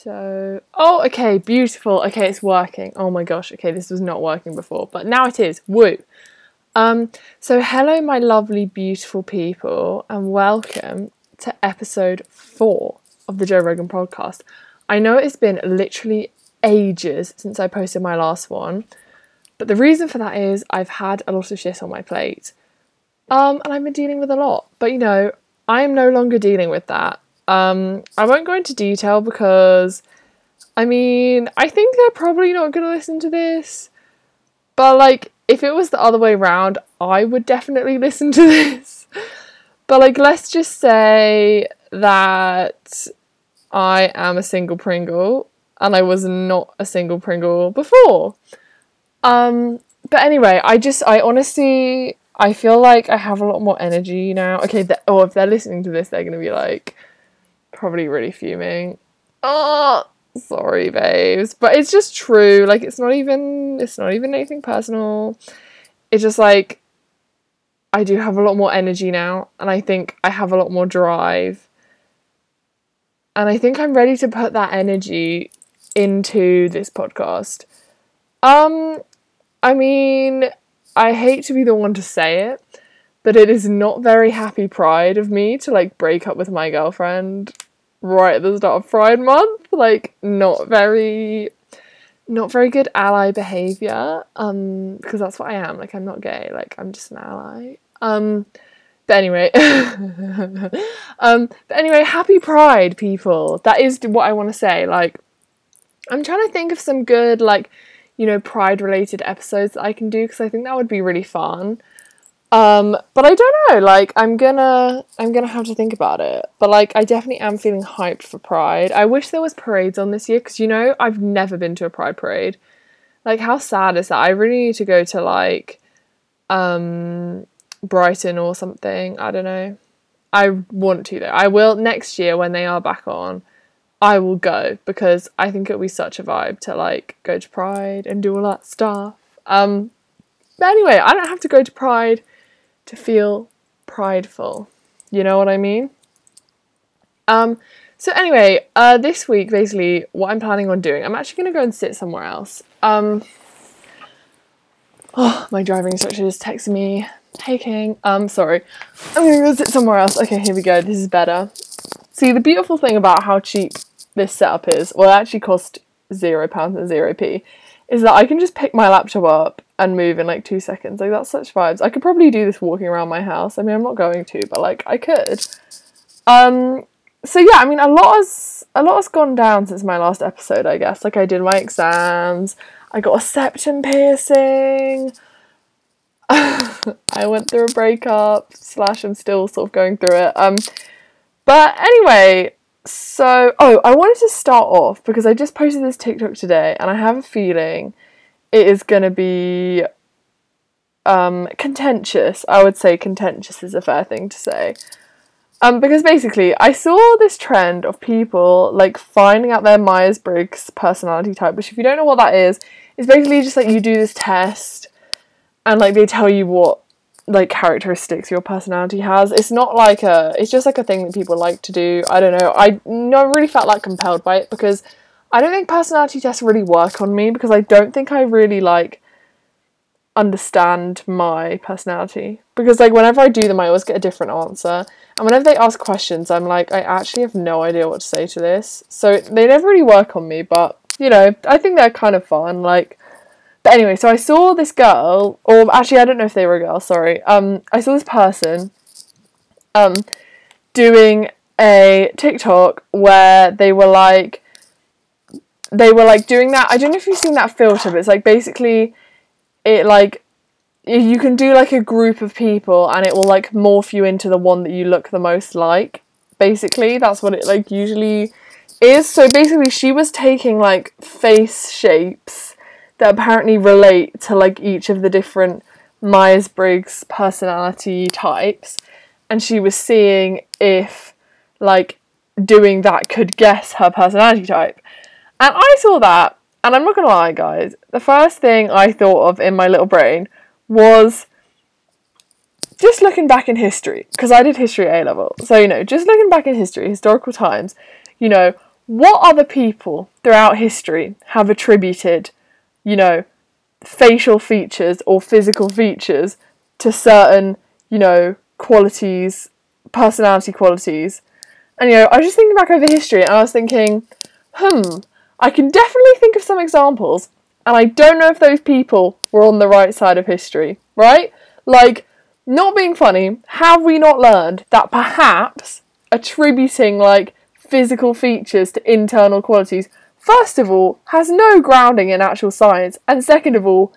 So, oh, okay, beautiful. Okay, it's working. Oh my gosh. Okay, this was not working before, but now it is. Woo. Um, so hello, my lovely, beautiful people, and welcome to episode four of the Joe Rogan podcast. I know it's been literally ages since I posted my last one, but the reason for that is I've had a lot of shit on my plate. Um, and I've been dealing with a lot. But you know, I am no longer dealing with that. Um, I won't go into detail because, I mean, I think they're probably not going to listen to this. But, like, if it was the other way around, I would definitely listen to this. But, like, let's just say that I am a single Pringle and I was not a single Pringle before. Um, but anyway, I just, I honestly, I feel like I have a lot more energy now. Okay, th- oh, if they're listening to this, they're going to be like, probably really fuming. Oh, sorry, babes, but it's just true. Like it's not even it's not even anything personal. It's just like I do have a lot more energy now, and I think I have a lot more drive. And I think I'm ready to put that energy into this podcast. Um, I mean, I hate to be the one to say it, but it is not very happy pride of me to like break up with my girlfriend right at the start of Pride Month. Like, not very, not very good ally behavior. Um, because that's what I am. Like, I'm not gay. Like, I'm just an ally. Um, but anyway, um, but anyway, happy Pride, people. That is what I want to say. Like, I'm trying to think of some good, like, you know, Pride related episodes that I can do because I think that would be really fun. Um, but I don't know, like I'm gonna I'm gonna have to think about it. But like I definitely am feeling hyped for Pride. I wish there was parades on this year because you know I've never been to a Pride parade. Like how sad is that? I really need to go to like um Brighton or something. I don't know. I want to though. I will next year when they are back on. I will go because I think it'll be such a vibe to like go to Pride and do all that stuff. Um but anyway, I don't have to go to Pride to feel prideful. You know what I mean? Um, so anyway, uh, this week basically what I'm planning on doing, I'm actually gonna go and sit somewhere else. Um, oh, my driving instructor just texted me. Hey King, um, sorry, I'm gonna go sit somewhere else. Okay, here we go. This is better. See, the beautiful thing about how cheap this setup is, well, it actually cost zero pounds and zero p, is that I can just pick my laptop up and move in like two seconds. Like that's such vibes. I could probably do this walking around my house. I mean, I'm not going to, but like I could. Um. So yeah, I mean, a lot has a lot has gone down since my last episode. I guess. Like I did my exams. I got a septum piercing. I went through a breakup. Slash, I'm still sort of going through it. Um. But anyway, so oh, I wanted to start off because I just posted this TikTok today, and I have a feeling it is going to be um, contentious. I would say contentious is a fair thing to say. Um, because basically, I saw this trend of people like finding out their Myers Briggs personality type, which, if you don't know what that is, is basically just like you do this test and like they tell you what like characteristics your personality has. It's not like a, it's just like a thing that people like to do. I don't know. I no really felt like compelled by it because I don't think personality tests really work on me because I don't think I really like understand my personality. Because like whenever I do them I always get a different answer. And whenever they ask questions I'm like I actually have no idea what to say to this. So they never really work on me but you know I think they're kind of fun like but anyway so I saw this girl or actually I don't know if they were a girl sorry. Um I saw this person um doing a TikTok where they were like they were like doing that. I don't know if you've seen that filter, but it's like basically it like you can do like a group of people and it will like morph you into the one that you look the most like. Basically, that's what it like usually is. So basically, she was taking like face shapes that apparently relate to like each of the different Myers Briggs personality types, and she was seeing if like doing that could guess her personality type. And I saw that, and I'm not gonna lie, guys, the first thing I thought of in my little brain was just looking back in history, because I did history A level. So, you know, just looking back in history, historical times, you know, what other people throughout history have attributed, you know, facial features or physical features to certain, you know, qualities, personality qualities. And you know, I was just thinking back over history and I was thinking, hmm, I can definitely think of some examples, and I don't know if those people were on the right side of history, right? Like, not being funny, have we not learned that perhaps attributing like physical features to internal qualities, first of all, has no grounding in actual science, and second of all,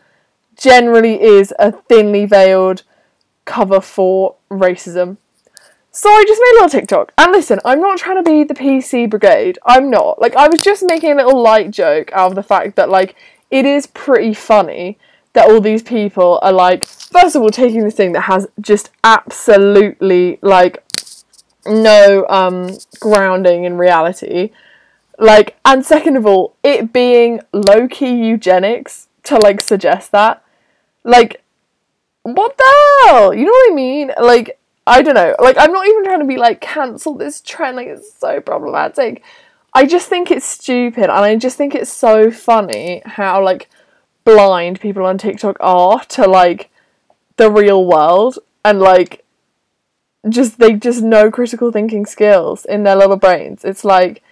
generally is a thinly veiled cover for racism. So I just made a little TikTok. And listen, I'm not trying to be the PC brigade. I'm not. Like, I was just making a little light joke out of the fact that, like, it is pretty funny that all these people are, like, first of all, taking this thing that has just absolutely, like, no um, grounding in reality. Like, and second of all, it being low key eugenics to, like, suggest that. Like, what the hell? You know what I mean? Like, I don't know. Like, I'm not even trying to be like, cancel this trend. Like, it's so problematic. I just think it's stupid. And I just think it's so funny how, like, blind people on TikTok are to, like, the real world. And, like, just, they just no critical thinking skills in their little brains. It's like,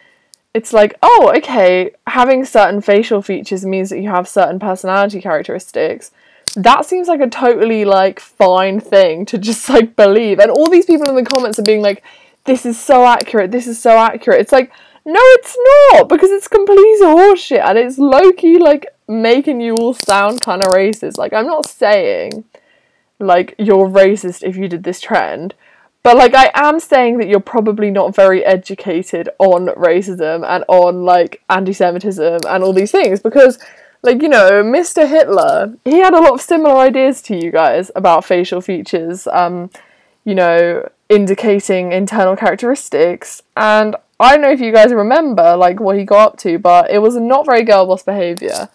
it's like, oh, okay, having certain facial features means that you have certain personality characteristics that seems like a totally like fine thing to just like believe. And all these people in the comments are being like, this is so accurate, this is so accurate. It's like, no, it's not, because it's complete horseshit and it's low key like making you all sound kind of racist. Like, I'm not saying like you're racist if you did this trend, but like I am saying that you're probably not very educated on racism and on like anti Semitism and all these things because like you know mr hitler he had a lot of similar ideas to you guys about facial features um you know indicating internal characteristics. And i don't know if you guys remember like what he got up to but it was not very girl boss behavior.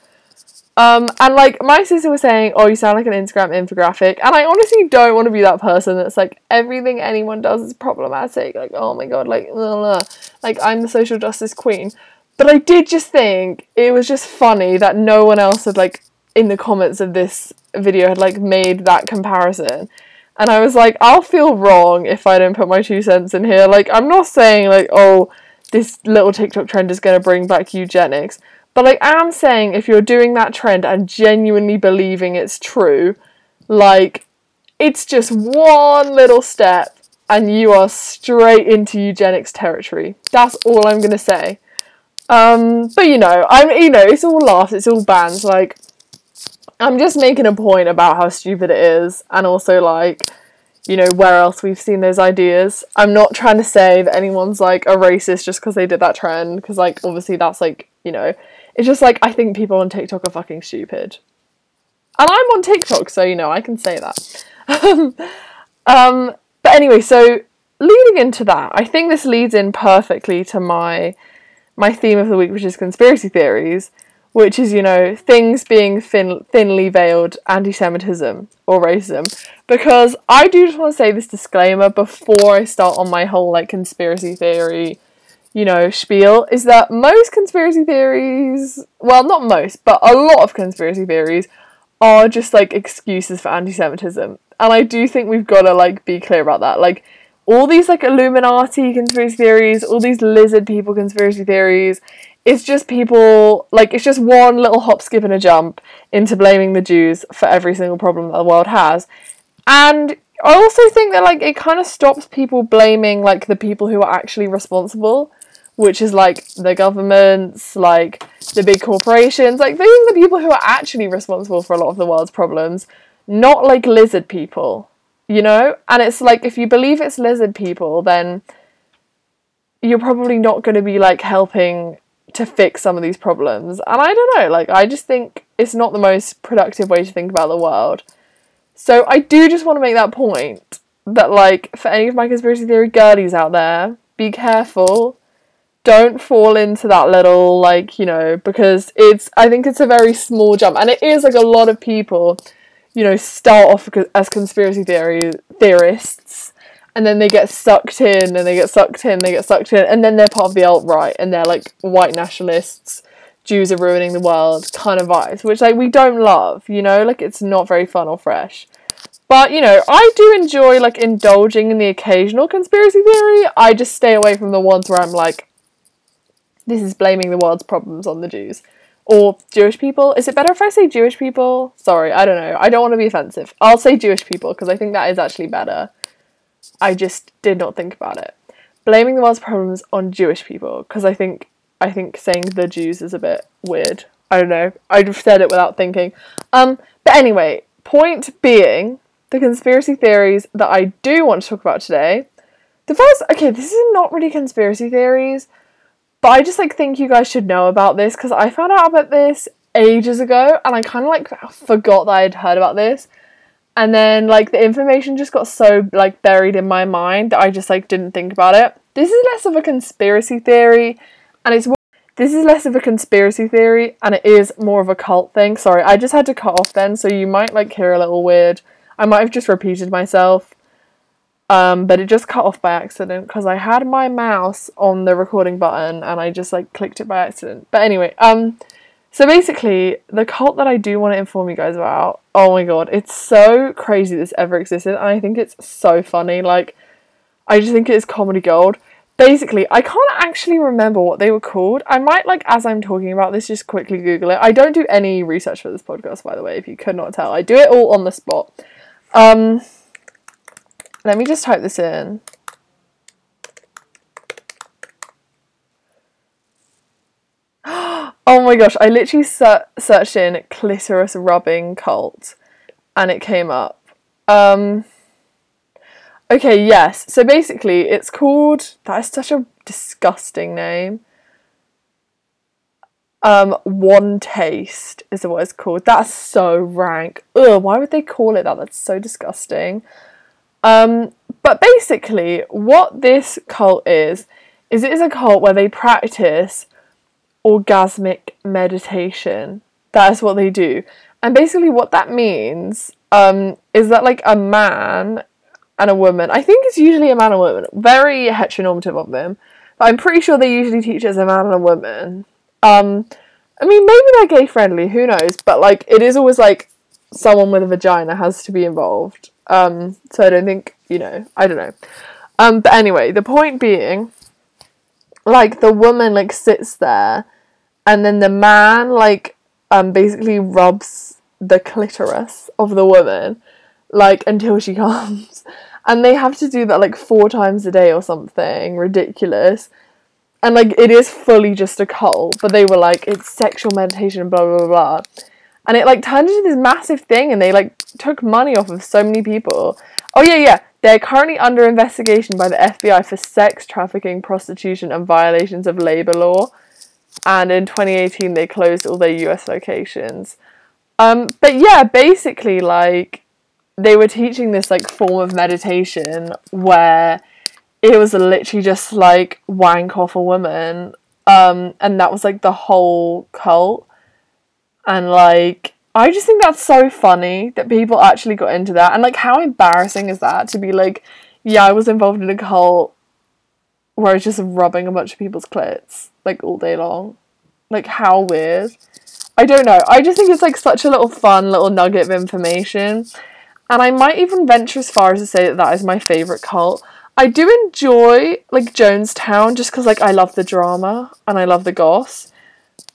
Um and like my sister was saying oh you sound like an instagram infographic. And i honestly don't want to be that person that's like everything anyone does is problematic. Like oh my god like blah, blah. like i'm the social justice queen but I did just think it was just funny that no one else had like in the comments of this video had like made that comparison. And I was like, I'll feel wrong if I don't put my two cents in here. Like, I'm not saying like, oh, this little TikTok trend is gonna bring back eugenics. But like I am saying if you're doing that trend and genuinely believing it's true, like it's just one little step and you are straight into eugenics territory. That's all I'm gonna say. Um, but you know, I'm you know, it's all laughs, it's all bands. Like, I'm just making a point about how stupid it is, and also like, you know, where else we've seen those ideas. I'm not trying to say that anyone's like a racist just because they did that trend, because like obviously that's like you know, it's just like I think people on TikTok are fucking stupid, and I'm on TikTok, so you know I can say that. um, but anyway, so leading into that, I think this leads in perfectly to my my theme of the week, which is conspiracy theories, which is, you know, things being thin- thinly veiled anti Semitism or racism. Because I do just want to say this disclaimer before I start on my whole, like, conspiracy theory, you know, spiel is that most conspiracy theories, well, not most, but a lot of conspiracy theories are just like excuses for anti Semitism. And I do think we've got to, like, be clear about that. Like, all these like Illuminati conspiracy theories, all these lizard people conspiracy theories, it's just people like it's just one little hop, skip, and a jump into blaming the Jews for every single problem that the world has. And I also think that like it kind of stops people blaming like the people who are actually responsible, which is like the governments, like the big corporations, like being the people who are actually responsible for a lot of the world's problems, not like lizard people you know? And it's like if you believe it's lizard people, then you're probably not going to be like helping to fix some of these problems. And I don't know, like I just think it's not the most productive way to think about the world. So I do just want to make that point that like for any of my conspiracy theory girlies out there, be careful. Don't fall into that little like, you know, because it's I think it's a very small jump and it is like a lot of people you know, start off as conspiracy theory theorists and then they get sucked in and they get sucked in, they get sucked in, and then they're part of the alt right and they're like white nationalists, Jews are ruining the world kind of vibes, which like we don't love, you know, like it's not very fun or fresh. But you know, I do enjoy like indulging in the occasional conspiracy theory. I just stay away from the ones where I'm like, this is blaming the world's problems on the Jews or Jewish people. Is it better if I say Jewish people? Sorry, I don't know. I don't want to be offensive. I'll say Jewish people because I think that is actually better. I just did not think about it. Blaming the world's problems on Jewish people because I think I think saying the Jews is a bit weird. I don't know. I have said it without thinking. Um, but anyway, point being, the conspiracy theories that I do want to talk about today. The first, okay, this is not really conspiracy theories, but I just like think you guys should know about this because I found out about this ages ago and I kind of like forgot that I had heard about this and then like the information just got so like buried in my mind that I just like didn't think about it. This is less of a conspiracy theory and it's this is less of a conspiracy theory and it is more of a cult thing. Sorry, I just had to cut off then so you might like hear a little weird. I might have just repeated myself. Um, but it just cut off by accident because I had my mouse on the recording button and I just like clicked it by accident. But anyway, um so basically, the cult that I do want to inform you guys about, oh my god, it's so crazy this ever existed, and I think it's so funny. Like, I just think it is comedy gold. Basically, I can't actually remember what they were called. I might, like, as I'm talking about this, just quickly Google it. I don't do any research for this podcast, by the way, if you could not tell. I do it all on the spot. Um, let me just type this in. Oh my gosh, I literally ser- searched in clitoris rubbing cult and it came up. Um, okay, yes. So basically, it's called. That is such a disgusting name. Um, One Taste is what it's called. That's so rank. Ugh, why would they call it that? That's so disgusting. Um, but basically, what this cult is, is it is a cult where they practice orgasmic meditation. That is what they do. And basically, what that means um, is that, like, a man and a woman, I think it's usually a man and a woman, very heteronormative of them, but I'm pretty sure they usually teach as a man and a woman. Um, I mean, maybe they're gay friendly, who knows? But, like, it is always like someone with a vagina has to be involved. Um, so I don't think, you know, I don't know. Um, but anyway, the point being, like, the woman, like, sits there and then the man like um basically rubs the clitoris of the woman like until she comes. And they have to do that like four times a day or something ridiculous. And like it is fully just a cult but they were like it's sexual meditation blah blah blah blah and it like turned into this massive thing and they like took money off of so many people oh yeah yeah they're currently under investigation by the FBI for sex trafficking, prostitution, and violations of labor law and in 2018 they closed all their US locations. Um, but yeah, basically, like they were teaching this like form of meditation where it was literally just like wank off a woman, um, and that was like the whole cult. And like, I just think that's so funny that people actually got into that, and like, how embarrassing is that to be like, yeah, I was involved in a cult where I was just rubbing a bunch of people's clits like all day long. Like how weird. I don't know. I just think it's like such a little fun little nugget of information. And I might even venture as far as to say that that is my favorite cult. I do enjoy like Jonestown just because like I love the drama and I love the goss.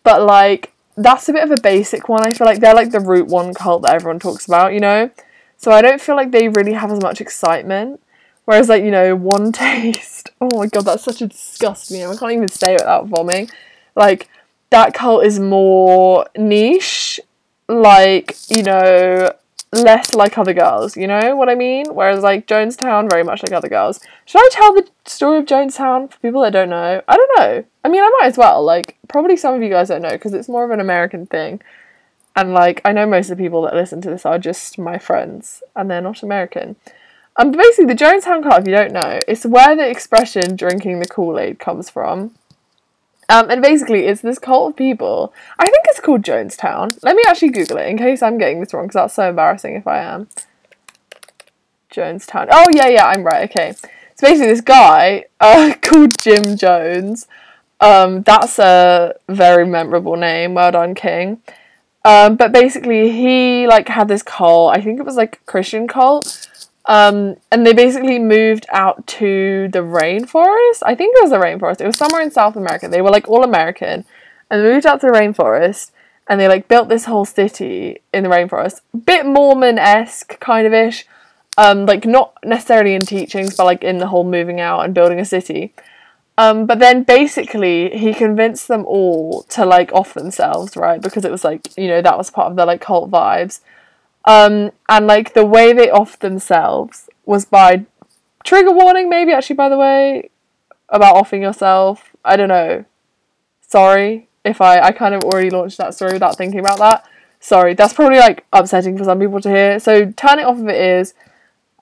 But like that's a bit of a basic one. I feel like they're like the root one cult that everyone talks about, you know? So I don't feel like they really have as much excitement. Whereas like, you know, one taste. Oh my god, that's such a disgusting name. I can't even say it without vomiting. Like that cult is more niche, like, you know, less like other girls, you know what I mean? Whereas like Jonestown, very much like other girls. Should I tell the story of Jonestown for people that don't know? I don't know. I mean, I might as well. Like, probably some of you guys don't know because it's more of an American thing. And like, I know most of the people that listen to this are just my friends and they're not American. Um, but basically, the Jonestown Cult, if you don't know, it's where the expression drinking the Kool Aid comes from. Um, and basically, it's this cult of people. I think it's called Jonestown. Let me actually Google it in case I'm getting this wrong because that's so embarrassing if I am. Jonestown. Oh yeah, yeah, I'm right. Okay, so basically this guy uh, called Jim Jones. Um, that's a very memorable name. Well done, King. Um, but basically, he like had this cult. I think it was like Christian cult. Um, and they basically moved out to the rainforest. I think it was the rainforest. It was somewhere in South America. They were like all American, and they moved out to the rainforest. And they like built this whole city in the rainforest, bit Mormon esque kind of ish, um, like not necessarily in teachings, but like in the whole moving out and building a city. Um, but then basically he convinced them all to like off themselves, right? Because it was like, you know, that was part of their like cult vibes. Um, and like the way they off themselves was by trigger warning, maybe actually, by the way, about offing yourself. I don't know. Sorry if I, I kind of already launched that story without thinking about that. Sorry, that's probably like upsetting for some people to hear. So turn it off if it is.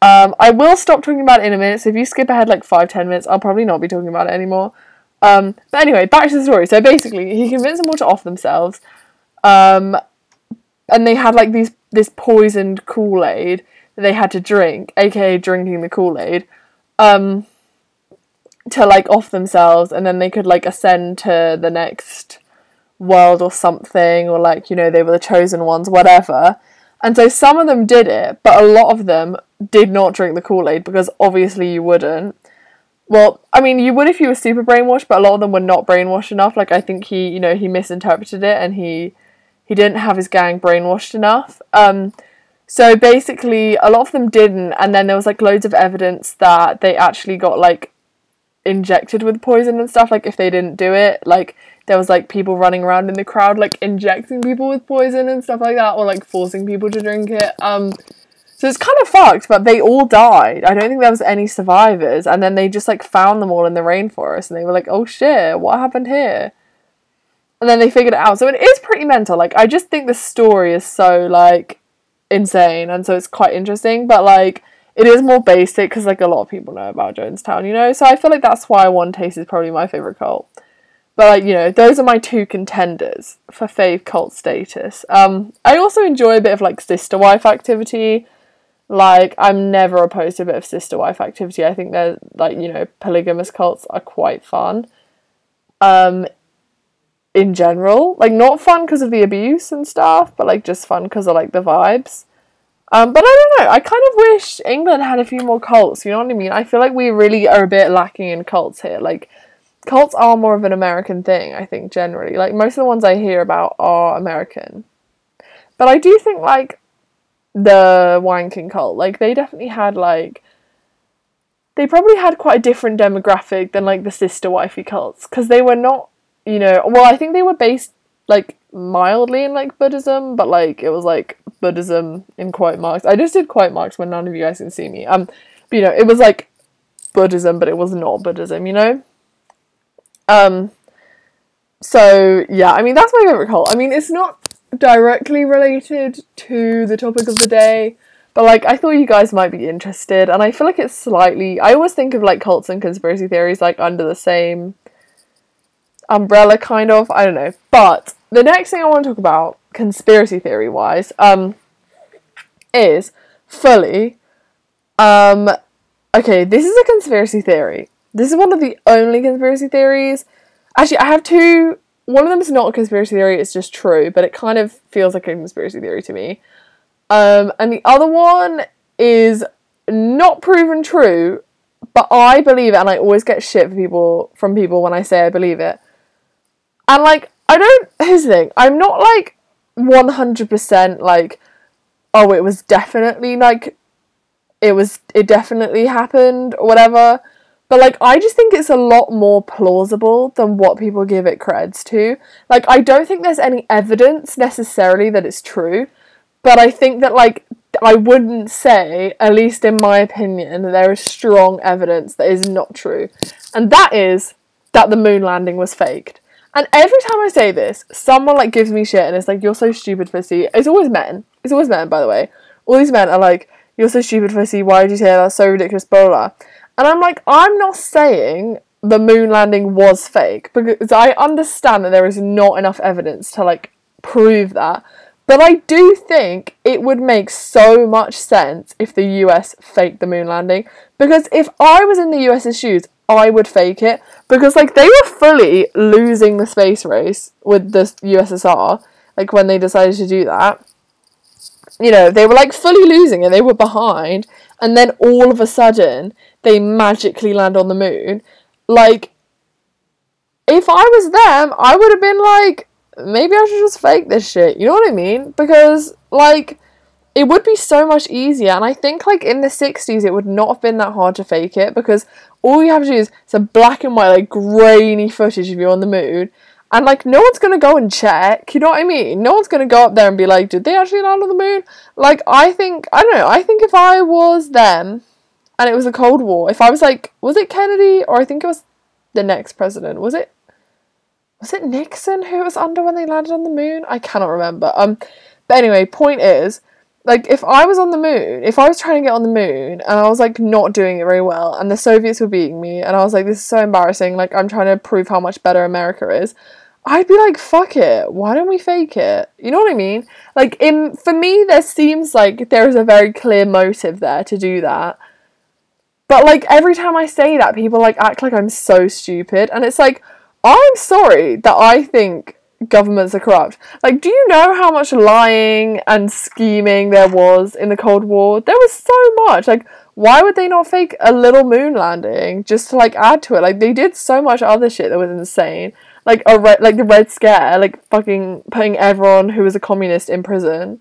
Um, I will stop talking about it in a minute. So if you skip ahead like five, ten minutes, I'll probably not be talking about it anymore. Um, but anyway, back to the story. So basically, he convinced them all to off themselves. Um, and they had like these this poisoned Kool Aid that they had to drink, aka drinking the Kool Aid, um, to like off themselves, and then they could like ascend to the next world or something, or like you know they were the chosen ones, whatever. And so some of them did it, but a lot of them did not drink the Kool Aid because obviously you wouldn't. Well, I mean, you would if you were super brainwashed, but a lot of them were not brainwashed enough. Like I think he, you know, he misinterpreted it and he he didn't have his gang brainwashed enough. Um, so basically, a lot of them didn't, and then there was like loads of evidence that they actually got like injected with poison and stuff. Like if they didn't do it, like there was like people running around in the crowd like injecting people with poison and stuff like that, or like forcing people to drink it. Um, so it's kind of fucked, but they all died. I don't think there was any survivors, and then they just like found them all in the rainforest, and they were like, "Oh shit, what happened here?" And then they figured it out. So it is pretty mental. Like I just think the story is so like insane, and so it's quite interesting. But like it is more basic because like a lot of people know about Jonestown, you know. So I feel like that's why One Taste is probably my favorite cult. But like you know, those are my two contenders for fave cult status. Um, I also enjoy a bit of like sister wife activity. Like I'm never opposed to a bit of sister wife activity. I think they're like you know polygamous cults are quite fun. Um, in general. Like not fun because of the abuse and stuff, but like just fun because of like the vibes. Um, but I don't know. I kind of wish England had a few more cults. You know what I mean? I feel like we really are a bit lacking in cults here. Like cults are more of an American thing. I think generally. Like most of the ones I hear about are American. But I do think like the Wanking cult, like they definitely had like they probably had quite a different demographic than like the sister wifey cults because they were not you know, well, I think they were based like mildly in like Buddhism, but like it was like Buddhism in quite marks. I just did quite marks when none of you guys can see me. Um, but you know, it was like Buddhism, but it was not Buddhism. You know. Um. So yeah, I mean that's my favorite cult. I mean it's not directly related to the topic of the day, but like I thought you guys might be interested, and I feel like it's slightly. I always think of like cults and conspiracy theories like under the same umbrella kind of i don't know. But the next thing i want to talk about conspiracy theory wise um is fully um okay this is a conspiracy theory. This is one of the only conspiracy theories. Actually i have two one of them is not a conspiracy theory it's just true but it kind of feels like a conspiracy theory to me. Um and the other one is not proven true but i believe it and i always get shit for people from people when i say i believe it and like, I don't. Here's the thing. I'm not like 100% like, oh, it was definitely like, it was, it definitely happened or whatever. But like, I just think it's a lot more plausible than what people give it creds to. Like, I don't think there's any evidence necessarily that it's true. But I think that like, I wouldn't say, at least in my opinion, that there is strong evidence that is not true. And that is that the moon landing was faked. And every time I say this, someone like gives me shit and it's like, you're so stupid, Fissy. It's always men. It's always men, by the way. All these men are like, you're so stupid, Fissy. Why did you say that? So ridiculous, blah, And I'm like, I'm not saying the moon landing was fake because I understand that there is not enough evidence to like prove that. But I do think it would make so much sense if the US faked the moon landing. Because if I was in the US's shoes, I would fake it. Because, like, they were fully losing the space race with the USSR, like, when they decided to do that. You know, they were, like, fully losing it. They were behind. And then all of a sudden, they magically land on the moon. Like, if I was them, I would have been like, maybe I should just fake this shit. You know what I mean? Because, like, it would be so much easier. And I think, like, in the 60s, it would not have been that hard to fake it because all you have to do is some black and white, like, grainy footage of you on the moon. And, like, no one's gonna go and check. You know what I mean? No one's gonna go up there and be like, did they actually land on the moon? Like, I think, I don't know, I think if I was them and it was the Cold War, if I was like, was it Kennedy or I think it was the next president? Was it was it Nixon who it was under when they landed on the moon? I cannot remember. Um, but anyway, point is, like, if I was on the moon, if I was trying to get on the moon and I was like not doing it very well, and the Soviets were beating me, and I was like, this is so embarrassing. Like, I'm trying to prove how much better America is. I'd be like, fuck it. Why don't we fake it? You know what I mean? Like, in for me, there seems like there is a very clear motive there to do that. But like every time I say that, people like act like I'm so stupid, and it's like I'm sorry that I think governments are corrupt. Like, do you know how much lying and scheming there was in the Cold War? There was so much. Like, why would they not fake a little moon landing just to like add to it? Like, they did so much other shit that was insane. Like a red, like the Red Scare, like fucking putting everyone who was a communist in prison.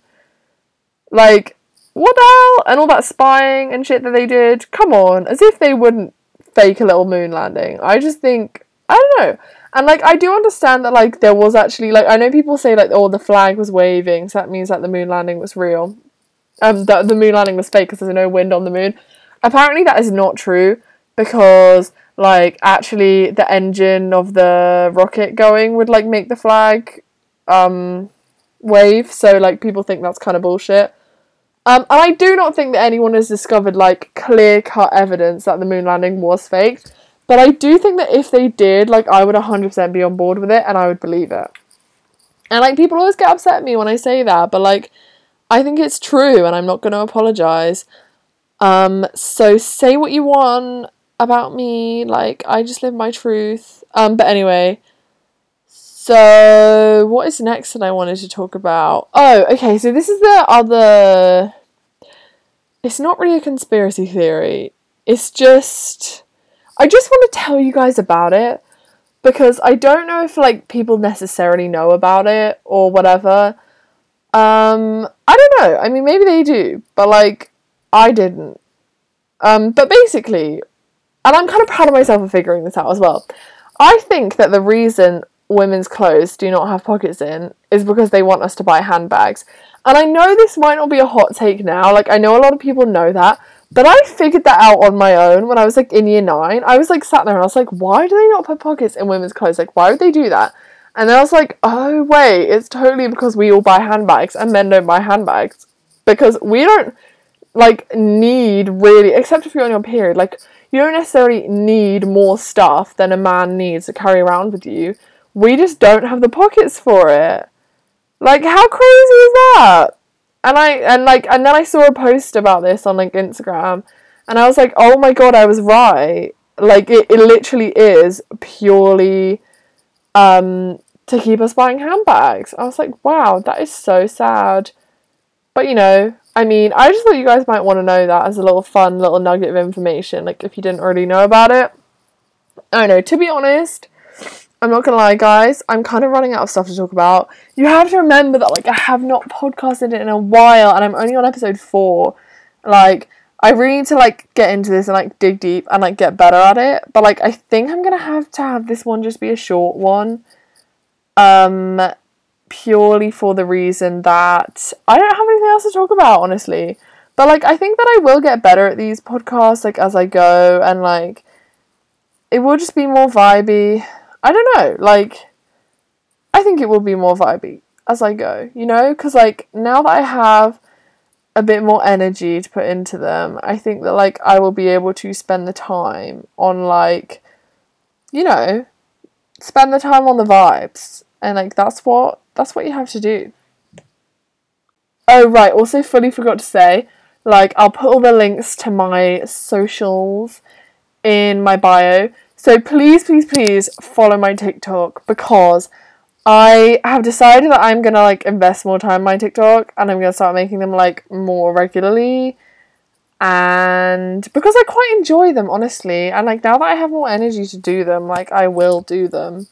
Like, what the hell? And all that spying and shit that they did. Come on, as if they wouldn't fake a little moon landing. I just think I don't know. And like I do understand that like there was actually like I know people say like oh the flag was waving so that means that the moon landing was real. Um that the moon landing was fake because there's no wind on the moon. Apparently that is not true because like actually the engine of the rocket going would like make the flag um wave so like people think that's kind of bullshit. Um, and I do not think that anyone has discovered like clear cut evidence that the moon landing was faked. But I do think that if they did, like, I would 100% be on board with it and I would believe it. And, like, people always get upset at me when I say that, but, like, I think it's true and I'm not going to apologize. Um, so say what you want about me. Like, I just live my truth. Um, but anyway. So, what is next that I wanted to talk about? Oh, okay, so this is the other. It's not really a conspiracy theory. It's just I just want to tell you guys about it because I don't know if like people necessarily know about it or whatever. Um, I don't know. I mean, maybe they do, but like I didn't. Um, but basically, and I'm kind of proud of myself for figuring this out as well. I think that the reason women's clothes do not have pockets in is because they want us to buy handbags. And I know this might not be a hot take now, like I know a lot of people know that, but I figured that out on my own when I was like in year nine. I was like sat there and I was like, why do they not put pockets in women's clothes? Like, why would they do that? And then I was like, oh wait, it's totally because we all buy handbags and men don't buy handbags. Because we don't like need really except if you're on your period, like you don't necessarily need more stuff than a man needs to carry around with you. We just don't have the pockets for it. Like how crazy is that? And I and like and then I saw a post about this on like Instagram and I was like, "Oh my god, I was right." Like it, it literally is purely um to keep us buying handbags. I was like, "Wow, that is so sad." But you know, I mean, I just thought you guys might want to know that as a little fun little nugget of information, like if you didn't already know about it. I know, to be honest, I'm not gonna lie, guys, I'm kind of running out of stuff to talk about. You have to remember that, like, I have not podcasted in a while and I'm only on episode four. Like, I really need to, like, get into this and, like, dig deep and, like, get better at it. But, like, I think I'm gonna have to have this one just be a short one. Um, purely for the reason that I don't have anything else to talk about, honestly. But, like, I think that I will get better at these podcasts, like, as I go and, like, it will just be more vibey I don't know, like, I think it will be more vibey as I go, you know? Because, like, now that I have a bit more energy to put into them, I think that, like, I will be able to spend the time on, like, you know, spend the time on the vibes. And, like, that's what, that's what you have to do. Oh right, also fully forgot to say, like I'll put all the links to my socials in my bio. So please, please, please follow my TikTok because I have decided that I'm gonna like invest more time in my TikTok and I'm gonna start making them like more regularly. And because I quite enjoy them, honestly, and like now that I have more energy to do them, like I will do them.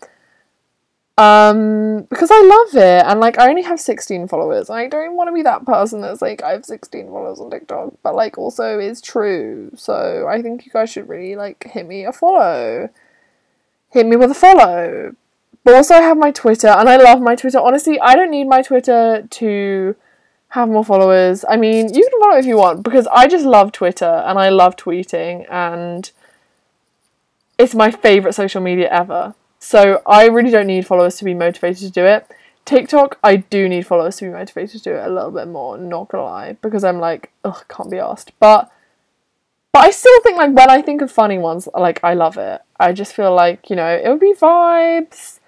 Um, because I love it, and like I only have 16 followers. I don't want to be that person that's like I have 16 followers on TikTok, but like also is true. So I think you guys should really like hit me a follow. Hit me with a follow. But also I have my Twitter, and I love my Twitter. Honestly, I don't need my Twitter to have more followers. I mean, you can follow if you want because I just love Twitter and I love tweeting, and it's my favorite social media ever. So I really don't need followers to be motivated to do it. TikTok, I do need followers to be motivated to do it a little bit more, not gonna lie, because I'm like, ugh, can't be asked. But but I still think like when I think of funny ones, like I love it. I just feel like, you know, it would be vibes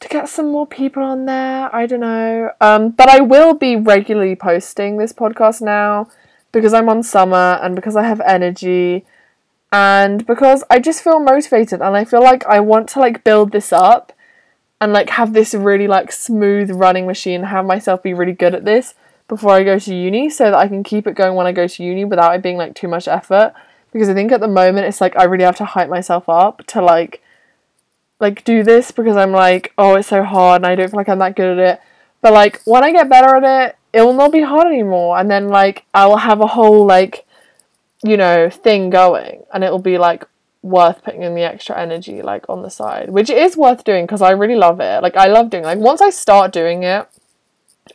to get some more people on there. I don't know. Um, but I will be regularly posting this podcast now because I'm on summer and because I have energy and because I just feel motivated and I feel like I want to like build this up and like have this really like smooth running machine have myself be really good at this before I go to uni so that I can keep it going when I go to uni without it being like too much effort. Because I think at the moment it's like I really have to hype myself up to like like do this because I'm like oh it's so hard and I don't feel like I'm that good at it. But like when I get better at it it will not be hard anymore. And then like I will have a whole like you know, thing going and it'll be like worth putting in the extra energy like on the side, which is worth doing because I really love it. Like I love doing like once I start doing it,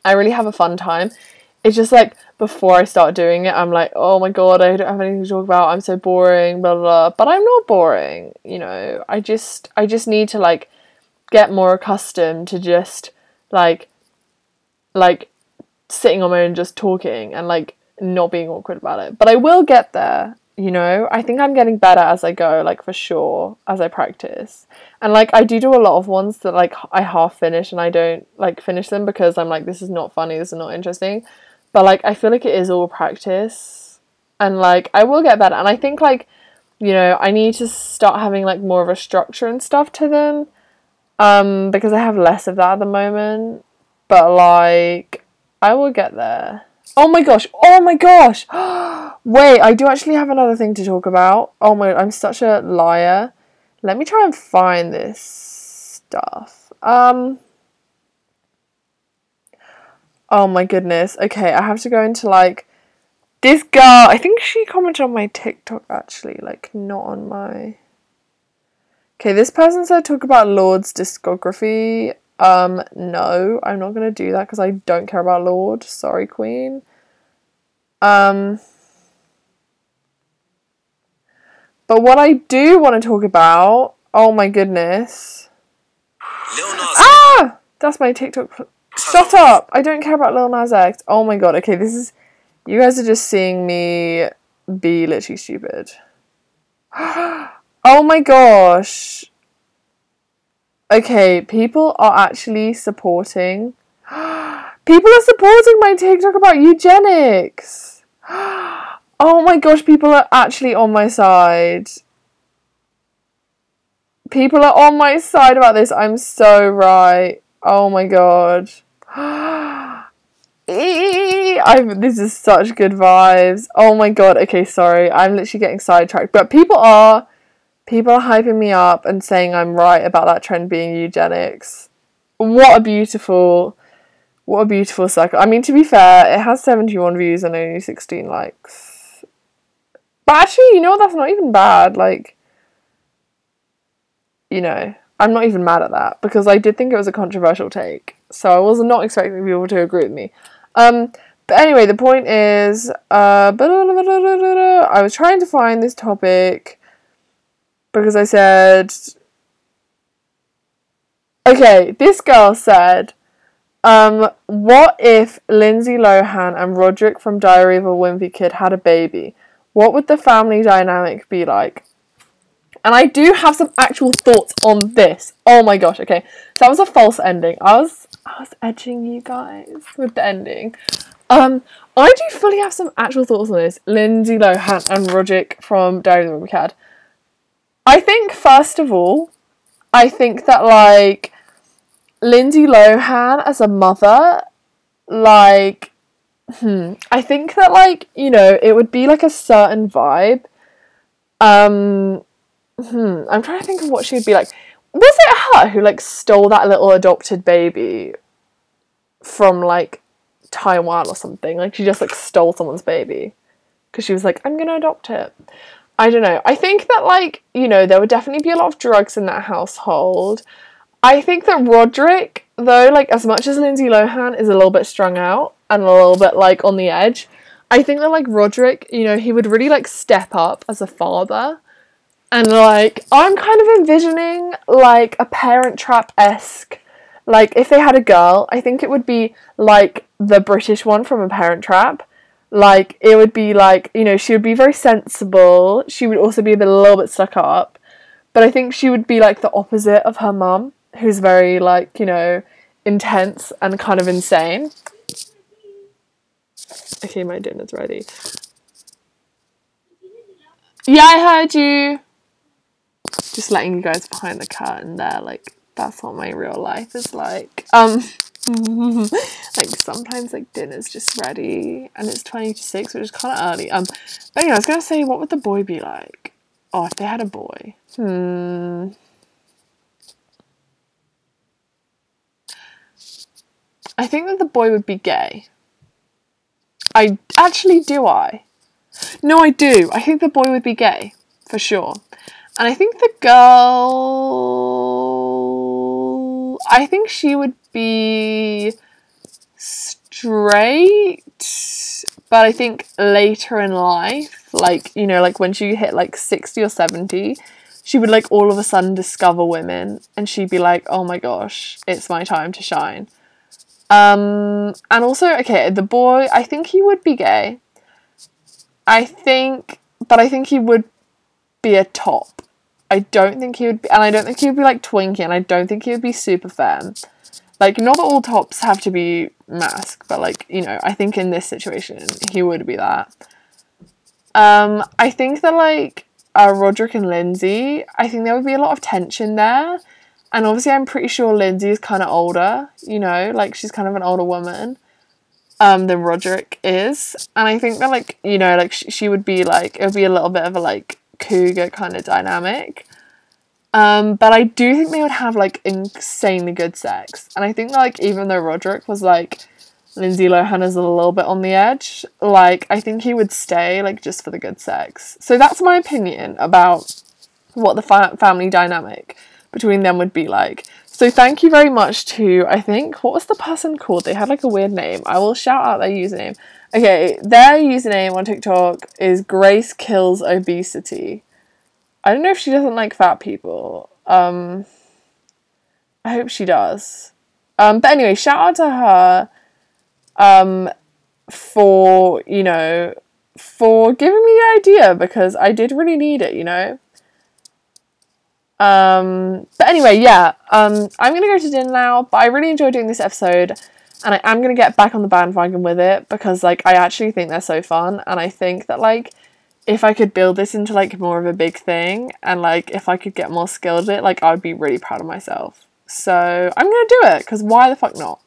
I really have a fun time. It's just like before I start doing it, I'm like, oh my god, I don't have anything to talk about. I'm so boring, blah blah. blah. But I'm not boring, you know. I just I just need to like get more accustomed to just like like sitting on my own just talking and like not being awkward about it. But I will get there, you know. I think I'm getting better as I go, like for sure, as I practice. And like I do do a lot of ones that like I half finish and I don't like finish them because I'm like this is not funny, this is not interesting. But like I feel like it is all practice. And like I will get better. And I think like you know, I need to start having like more of a structure and stuff to them. Um because I have less of that at the moment. But like I will get there. Oh my gosh. Oh my gosh. Wait, I do actually have another thing to talk about. Oh my, I'm such a liar. Let me try and find this stuff. Um. Oh my goodness. Okay, I have to go into like this girl. I think she commented on my TikTok actually, like not on my. Okay, this person said talk about Lorde's discography. Um, no, I'm not gonna do that because I don't care about Lorde. Sorry, Queen. Um, but what I do want to talk about, oh my goodness. Ah! That's my TikTok. Shut up! I don't care about Lil Nas X. Oh my god, okay, this is. You guys are just seeing me be literally stupid. oh my gosh. Okay, people are actually supporting. People are supporting my TikTok about eugenics. Oh my gosh, people are actually on my side. People are on my side about this. I'm so right. Oh my god. I'm, this is such good vibes. Oh my god. Okay, sorry. I'm literally getting sidetracked. But people are people are hyping me up and saying I'm right about that trend being eugenics. What a beautiful what a beautiful cycle. I mean, to be fair, it has 71 views and only 16 likes. But actually, you know, that's not even bad. Like, you know, I'm not even mad at that because I did think it was a controversial take. So I was not expecting people to agree with me. Um, but anyway, the point is, uh, I was trying to find this topic because I said, okay, this girl said, um, what if Lindsay Lohan and Roderick from Diary of a Wimpy Kid had a baby? What would the family dynamic be like? And I do have some actual thoughts on this. Oh my gosh, okay. So that was a false ending. I was I was edging you guys with the ending. Um, I do fully have some actual thoughts on this. Lindsay Lohan and Roderick from Diary of the Wimpy Kid. I think first of all, I think that like Lindsay Lohan as a mother, like, hmm, I think that like you know it would be like a certain vibe. Um, hmm, I'm trying to think of what she would be like. Was it her who like stole that little adopted baby from like Taiwan or something? Like she just like stole someone's baby because she was like, I'm gonna adopt it. I don't know. I think that like you know there would definitely be a lot of drugs in that household. I think that Roderick, though, like as much as Lindsay Lohan is a little bit strung out and a little bit like on the edge, I think that like Roderick, you know, he would really like step up as a father. And like I'm kind of envisioning like a parent trap esque like if they had a girl, I think it would be like the British one from a parent trap. Like it would be like, you know, she would be very sensible. She would also be a bit a little bit stuck up. But I think she would be like the opposite of her mum who's very like you know intense and kind of insane. Okay, my dinner's ready. Yeah, I heard you. Just letting you guys behind the curtain there, like that's what my real life is like. Um, like sometimes like dinner's just ready and it's twenty to six, which is kind of early. Um, but anyway, I was gonna say, what would the boy be like? Oh, if they had a boy. Hmm. I think that the boy would be gay. I actually do I. No, I do. I think the boy would be gay for sure. And I think the girl I think she would be straight, but I think later in life, like, you know, like when she hit like 60 or 70, she would like all of a sudden discover women and she'd be like, "Oh my gosh, it's my time to shine." Um, and also, okay, the boy, I think he would be gay. I think, but I think he would be a top. I don't think he would be, and I don't think he would be like twinky, and I don't think he would be super femme. Like, not that all tops have to be masc, but like, you know, I think in this situation, he would be that. Um, I think that like, uh, Roderick and Lindsay, I think there would be a lot of tension there and obviously, I'm pretty sure Lindsay is kind of older, you know, like she's kind of an older woman um, than Roderick is. And I think that, like, you know, like sh- she would be like, it would be a little bit of a like cougar kind of dynamic. Um, but I do think they would have like insanely good sex. And I think like even though Roderick was like Lindsay Lohan is a little bit on the edge, like I think he would stay like just for the good sex. So that's my opinion about what the fa- family dynamic between them would be like. So thank you very much to I think what was the person called? They had like a weird name. I will shout out their username. Okay, their username on TikTok is Grace Kills Obesity. I don't know if she doesn't like fat people. Um I hope she does. Um but anyway, shout out to her um for, you know, for giving me the idea because I did really need it, you know. Um, but anyway, yeah, um, I'm gonna go to dinner now. But I really enjoyed doing this episode, and I am gonna get back on the bandwagon with it because like I actually think they're so fun, and I think that like if I could build this into like more of a big thing, and like if I could get more skilled at it, like I would be really proud of myself. So I'm gonna do it because why the fuck not?